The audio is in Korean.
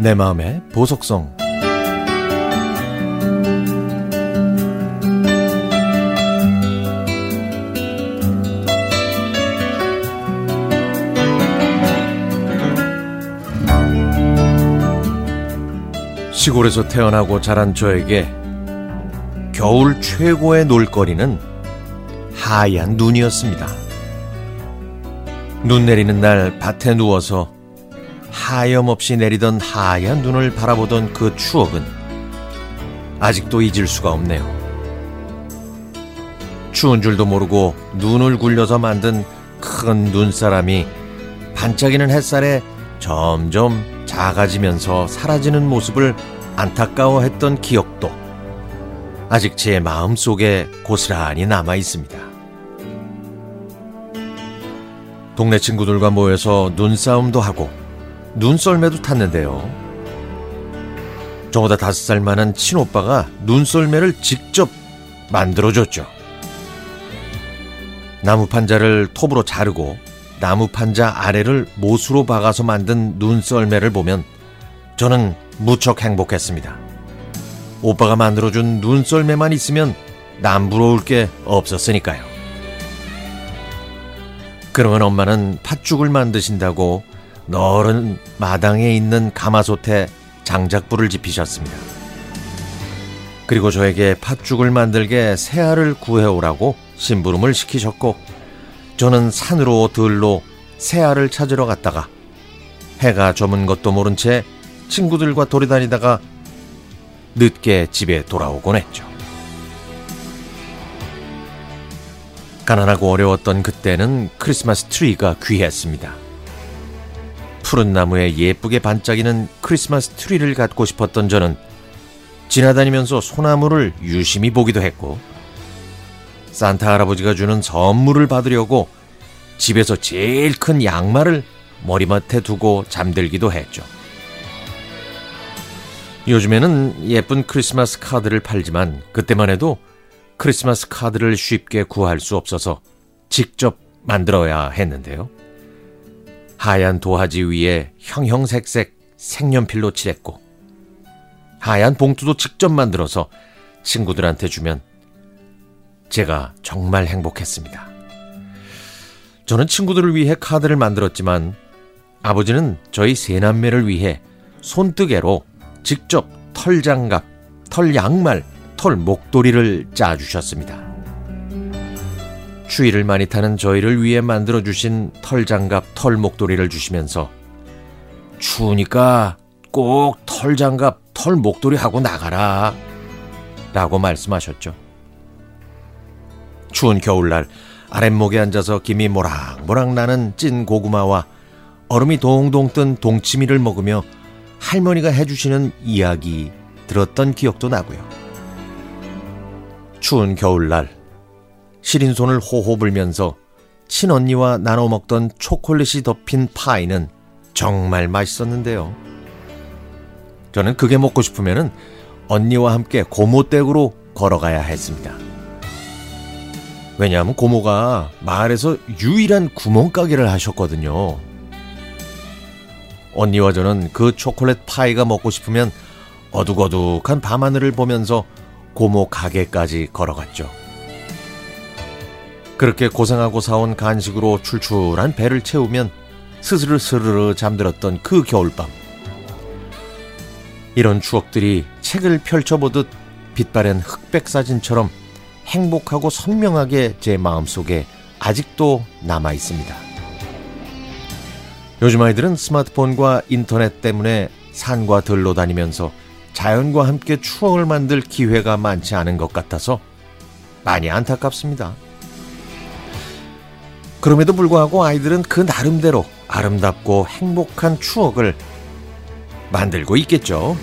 내 마음의 보석성 시골에서 태어나고 자란 저에게 겨울 최고의 놀거리는 하얀 눈이었습니다. 눈 내리는 날 밭에 누워서 하염없이 내리던 하얀 눈을 바라보던 그 추억은 아직도 잊을 수가 없네요. 추운 줄도 모르고 눈을 굴려서 만든 큰 눈사람이 반짝이는 햇살에 점점 작아지면서 사라지는 모습을 안타까워했던 기억도 아직 제 마음 속에 고스란히 남아 있습니다. 동네 친구들과 모여서 눈싸움도 하고 눈썰매도 탔는데요. 저보다 다섯 살 많은 친오빠가 눈썰매를 직접 만들어줬죠. 나무 판자를 톱으로 자르고 나무 판자 아래를 못으로 박아서 만든 눈썰매를 보면 저는 무척 행복했습니다. 오빠가 만들어준 눈썰매만 있으면 남부러울 게 없었으니까요. 그러면 엄마는 팥죽을 만드신다고 너른 마당에 있는 가마솥에 장작불을 지피셨습니다. 그리고 저에게 팥죽을 만들게 새알을 구해오라고 심부름을 시키셨고 저는 산으로 들로 새알을 찾으러 갔다가 해가 저문 것도 모른 채 친구들과 돌아다니다가 늦게 집에 돌아오곤 했죠. 가난하고 어려웠던 그때는 크리스마스 트리가 귀했습니다. 푸른 나무에 예쁘게 반짝이는 크리스마스 트리를 갖고 싶었던 저는 지나다니면서 소나무를 유심히 보기도 했고 산타 할아버지가 주는 선물을 받으려고 집에서 제일 큰 양말을 머리맡에 두고 잠들기도 했죠. 요즘에는 예쁜 크리스마스 카드를 팔지만 그때만 해도 크리스마스 카드를 쉽게 구할 수 없어서 직접 만들어야 했는데요. 하얀 도화지 위에 형형색색 색연필로 칠했고 하얀 봉투도 직접 만들어서 친구들한테 주면 제가 정말 행복했습니다. 저는 친구들을 위해 카드를 만들었지만 아버지는 저희 세 남매를 위해 손뜨개로 직접 털장갑, 털 양말, 털 목도리를 짜주셨습니다. 추위를 많이 타는 저희를 위해 만들어주신 털장갑, 털 목도리를 주시면서 추우니까 꼭 털장갑, 털 목도리 하고 나가라. 라고 말씀하셨죠. 추운 겨울날 아랫목에 앉아서 김이 모락모락 나는 찐 고구마와 얼음이 동동 뜬 동치미를 먹으며 할머니가 해주시는 이야기 들었던 기억도 나고요. 추운 겨울날 시린 손을 호호 불면서 친언니와 나눠 먹던 초콜릿이 덮인 파이는 정말 맛있었는데요. 저는 그게 먹고 싶으면 언니와 함께 고모댁으로 걸어가야 했습니다. 왜냐하면 고모가 마을에서 유일한 구멍가게를 하셨거든요. 언니와 저는 그 초콜릿 파이가 먹고 싶으면 어둑어둑한 밤하늘을 보면서 고모 가게까지 걸어갔죠. 그렇게 고생하고 사온 간식으로 출출한 배를 채우면 스스로 스르르 잠들었던 그 겨울밤. 이런 추억들이 책을 펼쳐보듯 빛바랜 흑백 사진처럼 행복하고 선명하게 제 마음속에 아직도 남아 있습니다. 요즘 아이들은 스마트폰과 인터넷 때문에 산과 들로 다니면서 자연과 함께 추억을 만들 기회가 많지 않은 것 같아서 많이 안타깝습니다. 그럼에도 불구하고 아이들은 그 나름대로 아름답고 행복한 추억을 만들고 있겠죠.